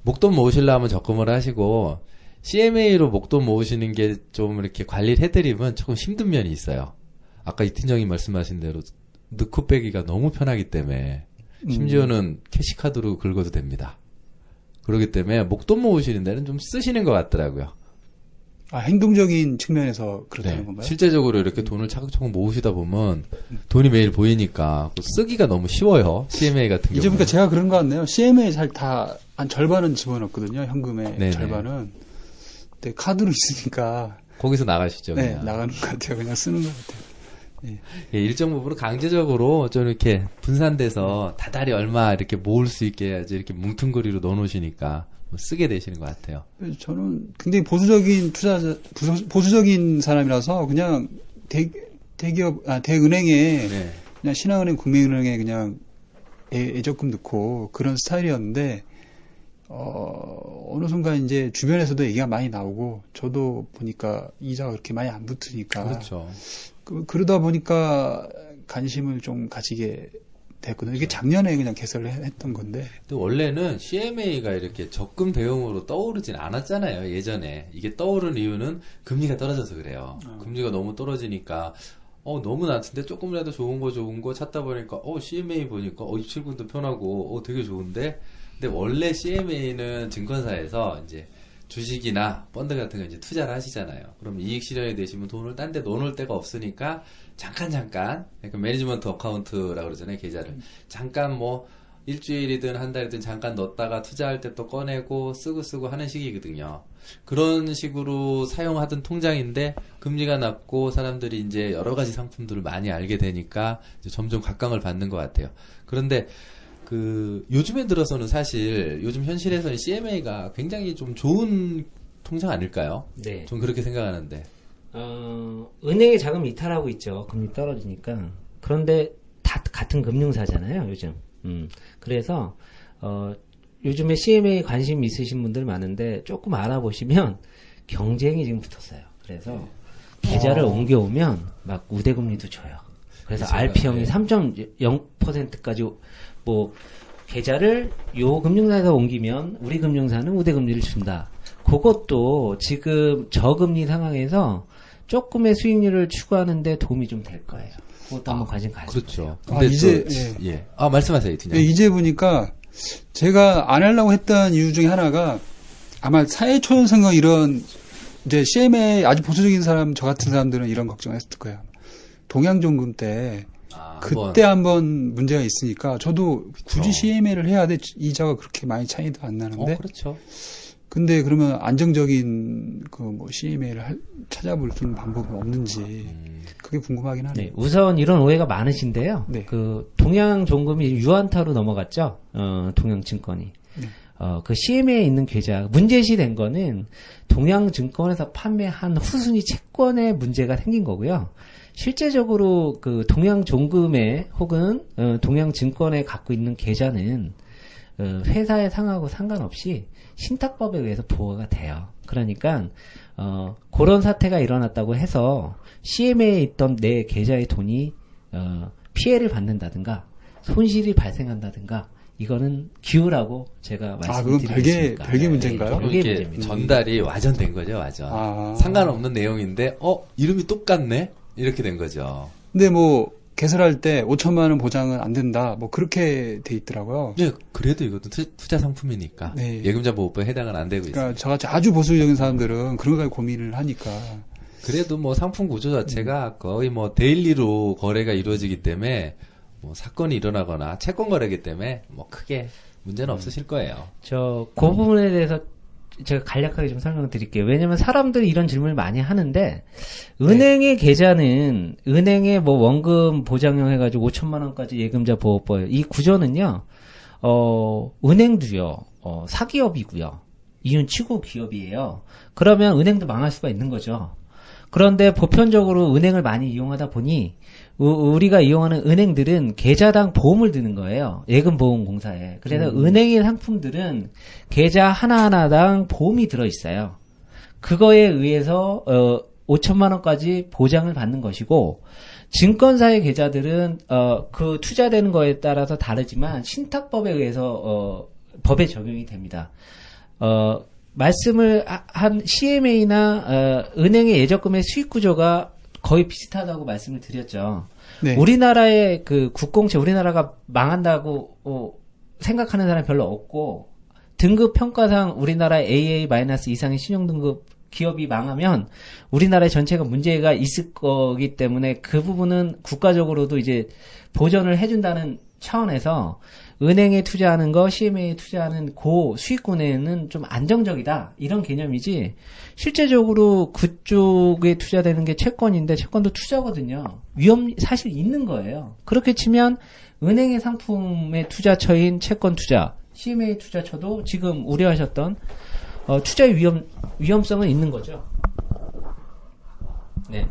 목돈 모으시려면 적금을 하시고 CMA로 목돈 모으시는 게 좀 이렇게 관리를 해드리면 조금 힘든 면이 있어요. 아까 이 팀장님 말씀하신 대로 넣고 빼기가 너무 편하기 때문에 심지어는 캐시카드로 긁어도 됩니다. 그렇기 때문에 목돈 모으시는 데는 좀 쓰시는 것 같더라고요. 아, 행동적인 측면에서 그렇다는 네. 건가요? 실제적으로 이렇게 돈을 차곡차곡 모으시다 보면 돈이 매일 보이니까 그 쓰기가 너무 쉬워요. CMA 같은 경우. 이제 보니까 제가 그런 것 같네요. CMA 잘 다, 한 절반은 집어넣었거든요. 현금의 네네. 절반은. 근데 카드로 있으니까, 거기서 나가시죠. 네, 그냥. 나가는 것 같아요. 그냥 쓰는 것 같아요. 예, 일정 부분 강제적으로 좀 이렇게 분산돼서 다달이 얼마 이렇게 모을 수 있게 해야지 이렇게 뭉퉁거리로 넣어놓으시니까 뭐 쓰게 되시는 것 같아요. 저는 굉장히 보수적인 투자자, 보수- 보수적인 사람이라서 그냥 대, 대기업, 아, 대은행에 네. 그냥 신한은행, 국민은행에 그냥 애, 애적금 넣고 그런 스타일이었는데, 어, 어느 순간 이제 주변에서도 얘기가 많이 나오고, 저도 보니까 이자가 그렇게 많이 안 붙으니까. 그렇죠. 그, 그러다 보니까 관심을 좀 가지게 됐거든요. 이게 작년에 그냥 개설을 해- 했던 건데. 근데 원래는 CMA가 이렇게 적금 대용으로 떠오르진 않았잖아요. 예전에 이게 떠오른 이유는 금리가 떨어져서 그래요. 금리가 너무 떨어지니까 어 너무 낮은데 조금이라도 좋은 거 좋은 거 찾다 보니까 어 CMA 보니까 어 입출금도 편하고 어 되게 좋은데 근데 원래 CMA는 증권사에서 이제 주식이나 펀드 같은 거 이제 투자를 하시잖아요. 그럼 이익 실현이 되시면 돈을 딴 데 넣어놓을 데가 없으니까 잠깐 잠깐 그러니까 management account라고 그러잖아요 계좌를 잠깐 뭐 일주일이든 한 달이든 잠깐 넣었다가 투자할 때 또 꺼내고 쓰고 쓰고 하는 시기거든요. 그런 식으로 사용하던 통장인데 금리가 낮고 사람들이 이제 여러 가지 상품들을 많이 알게 되니까 점점 각광을 받는 것 같아요. 그런데 그 요즘에 들어서는 사실 요즘 현실에서는 CMA가 굉장히 좀 좋은 통장 아닐까요? 네. 좀 그렇게 생각하는데. 어, 은행에 자금 이탈하고 있죠. 금리 떨어지니까. 그런데 다 같은 금융사잖아요, 요즘. 음. 그래서, 어, 요즘에 CMA 관심 있으신 분들 많은데 조금 알아보시면 경쟁이 지금 붙었어요. 그래서 계좌를 옮겨오면 막 우대금리도 줘요. 그래서 그렇죠. RP형이 네. 3.0%까지 뭐 계좌를 요 금융사에서 옮기면 우리 금융사는 우대 금리를 준다. 그것도 지금 저금리 상황에서 조금의 수익률을 추구하는데 도움이 좀 될 거예요. 그것도 한번 관심 가지세요. 그렇죠. 아, 근데 이제, 또, 예. 아, 말씀하세요, 네, 팀장님. 이제 보니까 제가 안 하려고 했던 이유 중에 하나가 아마 사회초년생과 이런 이제 CMA 아주 보수적인 사람 저 같은 사람들은 이런 걱정을 했을 거예요. 동양종금 때 아, 그때 한번 문제가 있으니까 저도 굳이 그렇죠. CMA를 해야 돼 이자가 그렇게 많이 차이도 안 나는데 어, 그렇죠. 근데 그러면 안정적인 그 뭐 CMA를 할- 찾아볼 수 있는 방법이 없는지 음, 그게 궁금하긴 하네요. 네, 우선 이런 오해가 많으신데요. 네. 그 동양 종금이 유한타로 넘어갔죠. 어, 동양증권이. 네. 어, 그 CMA에 있는 계좌 문제시 된 거는 동양증권에서 판매한 후순위 채권에 문제가 생긴 거고요. 실제적으로 그 동양 종금에 혹은 어, 동양 증권에 갖고 있는 계좌는 어, 회사의 상하고 상관없이 신탁법에 의해서 보호가 돼요. 그러니까 어, 그런 사태가 일어났다고 해서 CMA에 있던 내 계좌의 돈이 어, 피해를 받는다든가 손실이 발생한다든가 이거는 기우라고 제가 아, 그건 별개- 말씀드리겠습니다. 별개 문제인가요? 별개 이게 문제입니다. 전달이 와전된 거죠, 와전. 아. 상관없는 내용인데, 어, 이름이 똑같네? 이렇게 된 거죠. 근데 뭐 개설할 때 5천만 원 보장은 안 된다. 뭐 그렇게 돼 있더라고요. 네, 그래도 이것도 투- 투자 상품이니까. 네. 예금자 보호법에 해당은 안 되고 있어요. 그러니까 저같이 아주 보수적인 사람들은 그런 걸 고민을 하니까 그래도 뭐 상품 구조 자체가 거의 뭐 daily로 거래가 이루어지기 때문에 뭐 사건이 일어나거나 채권 거래기 때문에 뭐 크게 문제는 없으실 거예요. 저, 그 부분에 대해서 제가 간략하게 좀 설명 드릴게요. 왜냐면 사람들이 이런 질문을 많이 하는데, 은행의 계좌는, 은행의 뭐 원금 보장형 해가지고 5천만 원까지 예금자 보호법, 이 구조는요, 어, 은행도요, 어, 사기업이고요. 이윤 치고 기업이에요. 그러면 은행도 망할 수가 있는 거죠. 그런데 보편적으로 은행을 많이 이용하다 보니 우- 우리가 이용하는 은행들은 계좌당 보험을 드는 거예요. 예금보험공사에. 그래서 은행의 상품들은 계좌 하나하나당 보험이 들어 있어요. 그거에 의해서 어 5천만 원까지 보장을 받는 것이고 증권사의 계좌들은 어 그 투자되는 거에 따라서 다르지만 신탁법에 의해서 어 법에 적용이 됩니다. 어 말씀을 하- 한 CMA나 어, 은행의 예적금의 수익 구조가 거의 비슷하다고 말씀을 드렸죠. 네. 우리나라의 그 국공채 우리나라가 망한다고 어, 생각하는 사람이 별로 없고 등급 평가상 우리나라 AA- 이상의 신용 등급 기업이 망하면 우리나라 전체가 문제가 있을 거기 때문에 그 부분은 국가적으로도 이제 보전을 해준다는 차원에서 은행에 투자하는 거, CMA에 투자하는 고 수익군에는 좀 안정적이다 이런 개념이지 실제적으로 그쪽에 투자되는 게 채권인데 채권도 투자거든요. 위험 사실 있는 거예요. 그렇게 치면 은행의 상품의 투자처인 채권 투자, CMA 투자처도 지금 우려하셨던 어, 투자의 위험 위험성은 있는 거죠. 네.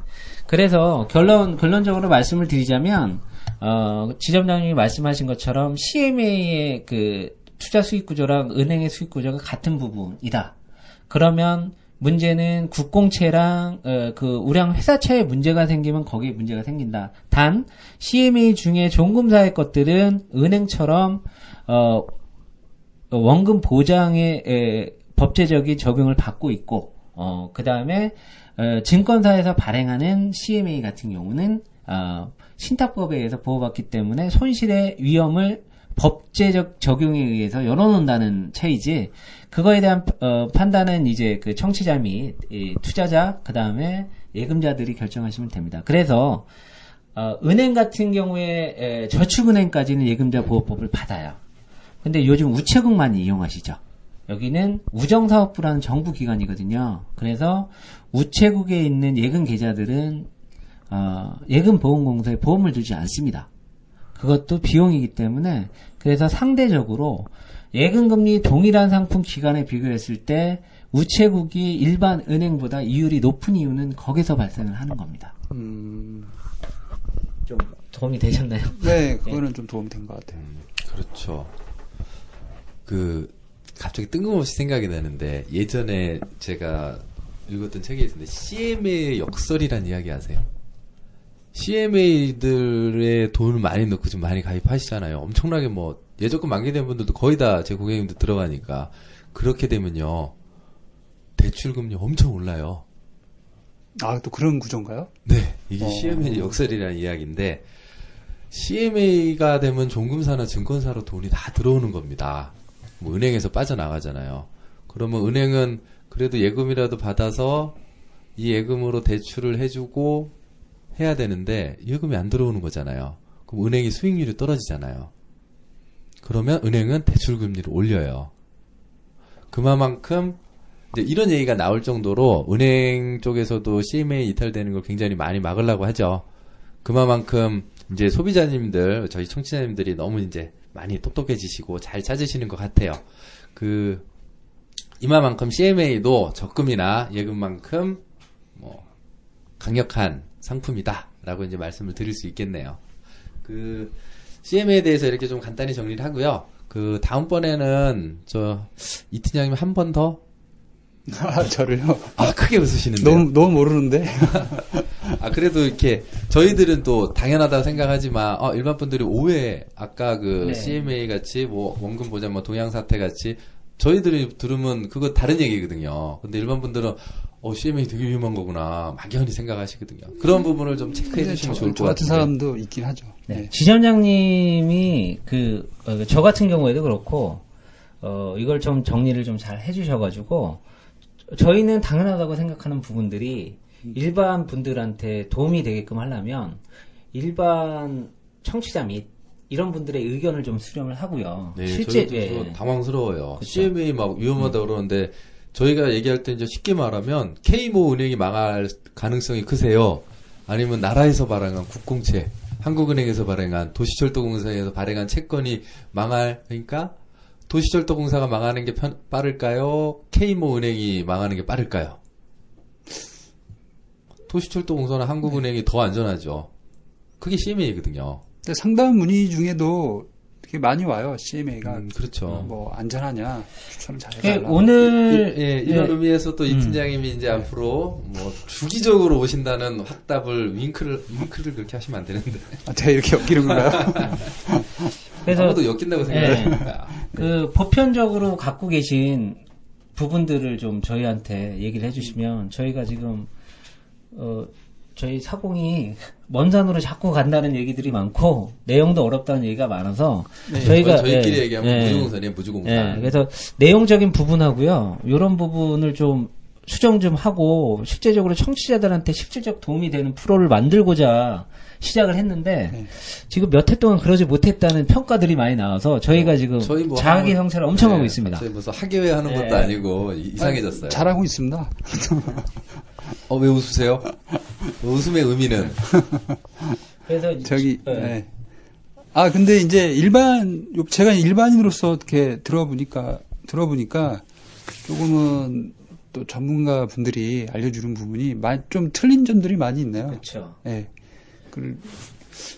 그래서 결론 결론적으로 말씀을 드리자면 어, 지점장님이 말씀하신 것처럼 CMA의 그 투자 수익 구조랑 은행의 수익 구조가 같은 부분이다. 그러면 문제는 국공채랑 어, 그 우량 회사채에 문제가 생기면 거기에 문제가 생긴다. 단 CMA 중에 종금사의 것들은 은행처럼 어, 원금 보장의 에, 법제적인 적용을 받고 있고 어, 그 다음에 어, 증권사에서 발행하는 CMA 같은 경우는 어, 신탁법에 의해서 보호받기 때문에 손실의 위험을 법제적 적용에 의해서 열어놓는다는 차이지 그거에 대한 어, 판단은 이제 그 청취자 및 이, 투자자 그 다음에 예금자들이 결정하시면 됩니다. 그래서 어, 은행 같은 경우에 에, 저축은행까지는 예금자 보호법을 받아요. 근데 요즘 우체국 많이 이용하시죠. 여기는 우정사업부라는 정부 기관이거든요. 그래서 우체국에 있는 예금 계좌들은 어, 예금보험공사에 보험을 들지 않습니다. 그것도 비용이기 때문에 그래서 상대적으로 예금금리 동일한 상품 기간에 비교했을 때 우체국이 일반 은행보다 이율이 높은 이유는 거기서 발생을 하는 겁니다. 음, 좀 도움이 되셨나요? 네, 그거는 좀 도움이 된 것 같아요. 그렇죠. 그 갑자기 뜬금없이 생각이 나는데 예전에 제가 읽었던 책에 있는데 CMA의 역설이란 이야기 아세요? CMA들의 돈을 많이 넣고 좀 많이 가입하시잖아요. 엄청나게 뭐 예적금 만기된 분들도 거의 다 제 고객님들 들어가니까 그렇게 되면요 대출금리 엄청 올라요. 아, 또 그런 구조인가요? 네, 이게 어. CMA 역설이라는 이야기인데 CMA가 되면 종금사나 증권사로 돈이 다 들어오는 겁니다. 뭐 은행에서 빠져나가잖아요. 그러면 은행은 그래도 예금이라도 받아서 이 예금으로 대출을 해주고 해야 되는데 예금이 안 들어오는 거잖아요. 그럼 은행이 수익률이 떨어지잖아요. 그러면 은행은 대출 금리를 올려요. 그만큼 이제 이런 얘기가 나올 정도로 은행 쪽에서도 CMA 이탈되는 걸 굉장히 많이 막으려고 하죠. 그만큼 이제 소비자님들, 저희 청취자님들이 너무 이제 많이 똑똑해지시고 잘 찾으시는 것 같아요. 그 이마만큼 CMA도 적금이나 예금만큼 뭐 강력한 상품이다라고 이제 말씀을 드릴 수 있겠네요. 그 CMA에 대해서 이렇게 좀 간단히 정리를 하고요. 그 다음번에는 저 이팀장님 한 번 더 아, 저를요? 아, 크게 웃으시는데요. 너무, 너무 모르는데. 아, 그래도 이렇게, 저희들은 또 당연하다고 생각하지만, 어, 일반 분들이 오해, 아까 그 네. CMA 같이, 뭐, 원금 보장, 뭐, 동양사태 같이, 저희들이 들으면 그거 다른 얘기거든요. 근데 일반 분들은, 어, CMA 되게 위험한 거구나, 막연히 생각하시거든요. 그런 부분을 좀 체크해 주시면 저, 좋을 저것 같은 같아요. 사람도 있긴 하죠. 네. 네. 지점장님이 그, 어, 저 같은 경우에도 그렇고, 어, 이걸 좀 정리를 좀 잘 해주셔가지고, 저희는 당연하다고 생각하는 부분들이 일반 분들한테 도움이 되게끔 하려면, 일반 청취자 및 이런 분들의 의견을 좀 수렴을 하고요. 네, 실제, 저희도 예. 좀 당황스러워요. 그쵸. CMA 막 위험하다 그러는데 저희가 얘기할 때 이제 쉽게 말하면 K모 은행이 망할 가능성이 크세요. 아니면 나라에서 발행한 국공채, 한국은행에서 발행한 도시철도공사에서 발행한 채권이 망할 그러니까 도시철도공사가 망하는 게 편- 빠를까요? K모 은행이 망하는 게 빠를까요? 도시철도공사는 한국은행이 더 안전하죠. 그게 CMA거든요. 상담 문의 중에도 되게 많이 와요. CMA가 음, 그렇죠. 뭐 안전하냐 추천을 예, 잘해달라. 오늘 예, 이런 예, 의미에서 또이 음. 팀장님이 이제 앞으로 뭐 주기적으로 오신다는 확답을 윙크를 윙크를 그렇게 하시면 안 되는데 아, 제가 이렇게 엮이는 건가요? 그래서 아무도 엮인다고 생각합니다. 그 보편적으로 갖고 계신 부분들을 좀 저희한테 얘기를 해주시면 저희가 지금 어 저희 사공이 먼 산으로 자꾸 간다는 얘기들이 많고 내용도 어렵다는 얘기가 많아서 저희가 저희끼리 예, 얘기하면 예, 무주공산이에요, 무주공산. 예, 그래서 내용적인 부분하고요 이런 부분을 좀 수정 좀 하고 실제적으로 청취자들한테 실질적 도움이 되는 프로를 만들고자 시작을 했는데 네. 지금 몇 해 동안 그러지 못했다는 평가들이 많이 나와서 저희가 지금 저희 뭐 자기 성찰을 엄청 네, 하고 있습니다. 저희 무슨 학예회 하는 것도 네. 아니고 이- 이상해졌어요. 잘하고 있습니다. 어, 왜 웃으세요? 웃음의 의미는 그래서 이- 저기 예. 예. 아 근데 이제 일반 제가 일반인으로서 이렇게 들어보니까 들어보니까 조금은 또 전문가 분들이 알려주는 부분이 마- 좀 틀린 점들이 많이 있네요. 그렇죠. 예. 그,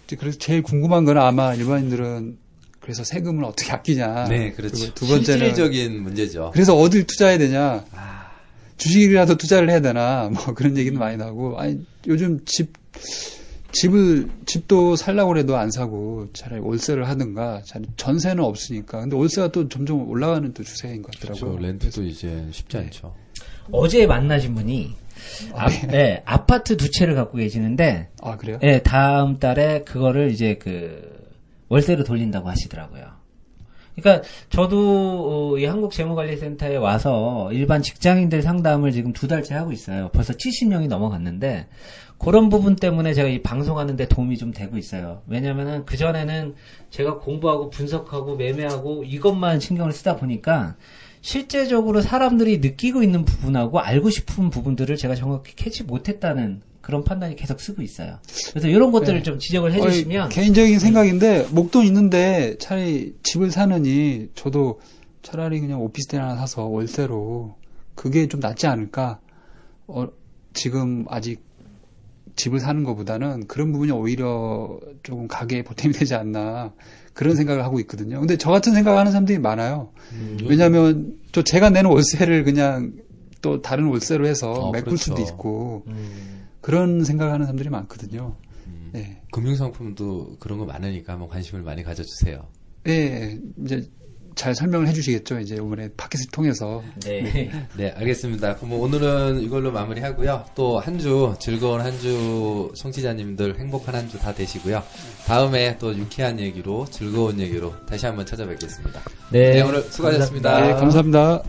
이제 그래서 제일 궁금한 건 아마 일반인들은 그래서 세금을 어떻게 아끼냐. 네, 그렇죠. 두 번째는 실질적인 문제죠. 그래서 어딜 투자해야 되냐. 아. 주식이라도 투자를 해야 되나. 뭐 그런 얘기는 많이 나오고. 아니, 요즘 집, 집을, 집도 살라고 해도 안 사고 차라리 월세를 하든가. 전세는 없으니까. 근데 월세가 또 점점 올라가는 또 추세인 것 그렇죠. 같더라고요. 렌트도 이제 쉽지 네. 않죠. 어제 만나신 분이 아, 네, 아파트 두 채를 갖고 계시는데 아, 그래요? 예, 다음 달에 그거를 이제 그 월세로 돌린다고 하시더라고요. 그러니까 저도 어, 이 한국 재무관리센터에 와서 일반 직장인들 상담을 지금 두 달째 하고 있어요. 벌써 70명이 넘어갔는데 그런 부분 때문에 제가 이 방송하는데 도움이 좀 되고 있어요. 왜냐면은 그 전에는 제가 공부하고 분석하고 매매하고 이것만 신경을 쓰다 보니까 실제적으로 사람들이 느끼고 있는 부분하고 알고 싶은 부분들을 제가 정확히 캐치 못했다는 그런 판단이 계속 쓰고 있어요. 그래서 이런 것들을 네. 좀 지적을 해주시면 개인적인 생각인데 목돈 있는데 차라리 집을 사느니 저도 차라리 그냥 오피스텔 하나 사서 월세로 그게 좀 낫지 않을까. 어, 지금 아직 집을 사는 것보다는 그런 부분이 오히려 조금 가게에 보탬이 되지 않나 그런 생각을 하고 있거든요. 근데 저 같은 생각하는 사람들이 많아요. 음, 왜냐하면 또 제가 내는 월세를 그냥 또 다른 월세로 해서 어, 메꿀 그렇죠. 수도 있고 음, 그런 생각하는 사람들이 많거든요. 음. 네. 금융상품도 그런 거 많으니까 한번 관심을 많이 가져주세요. 예, 이제 잘 설명을 해주시겠죠. 이제 이번에 팟캐스트 통해서. 네. 네, 알겠습니다. 그럼 오늘은 이걸로 마무리하고요. 또 한 주 즐거운 한 주 청취자님들 행복한 한 주 다 되시고요. 다음에 또 유쾌한 얘기로 즐거운 얘기로 다시 한번 찾아뵙겠습니다. 네. 네, 오늘 수고하셨습니다. 네, 감사합니다.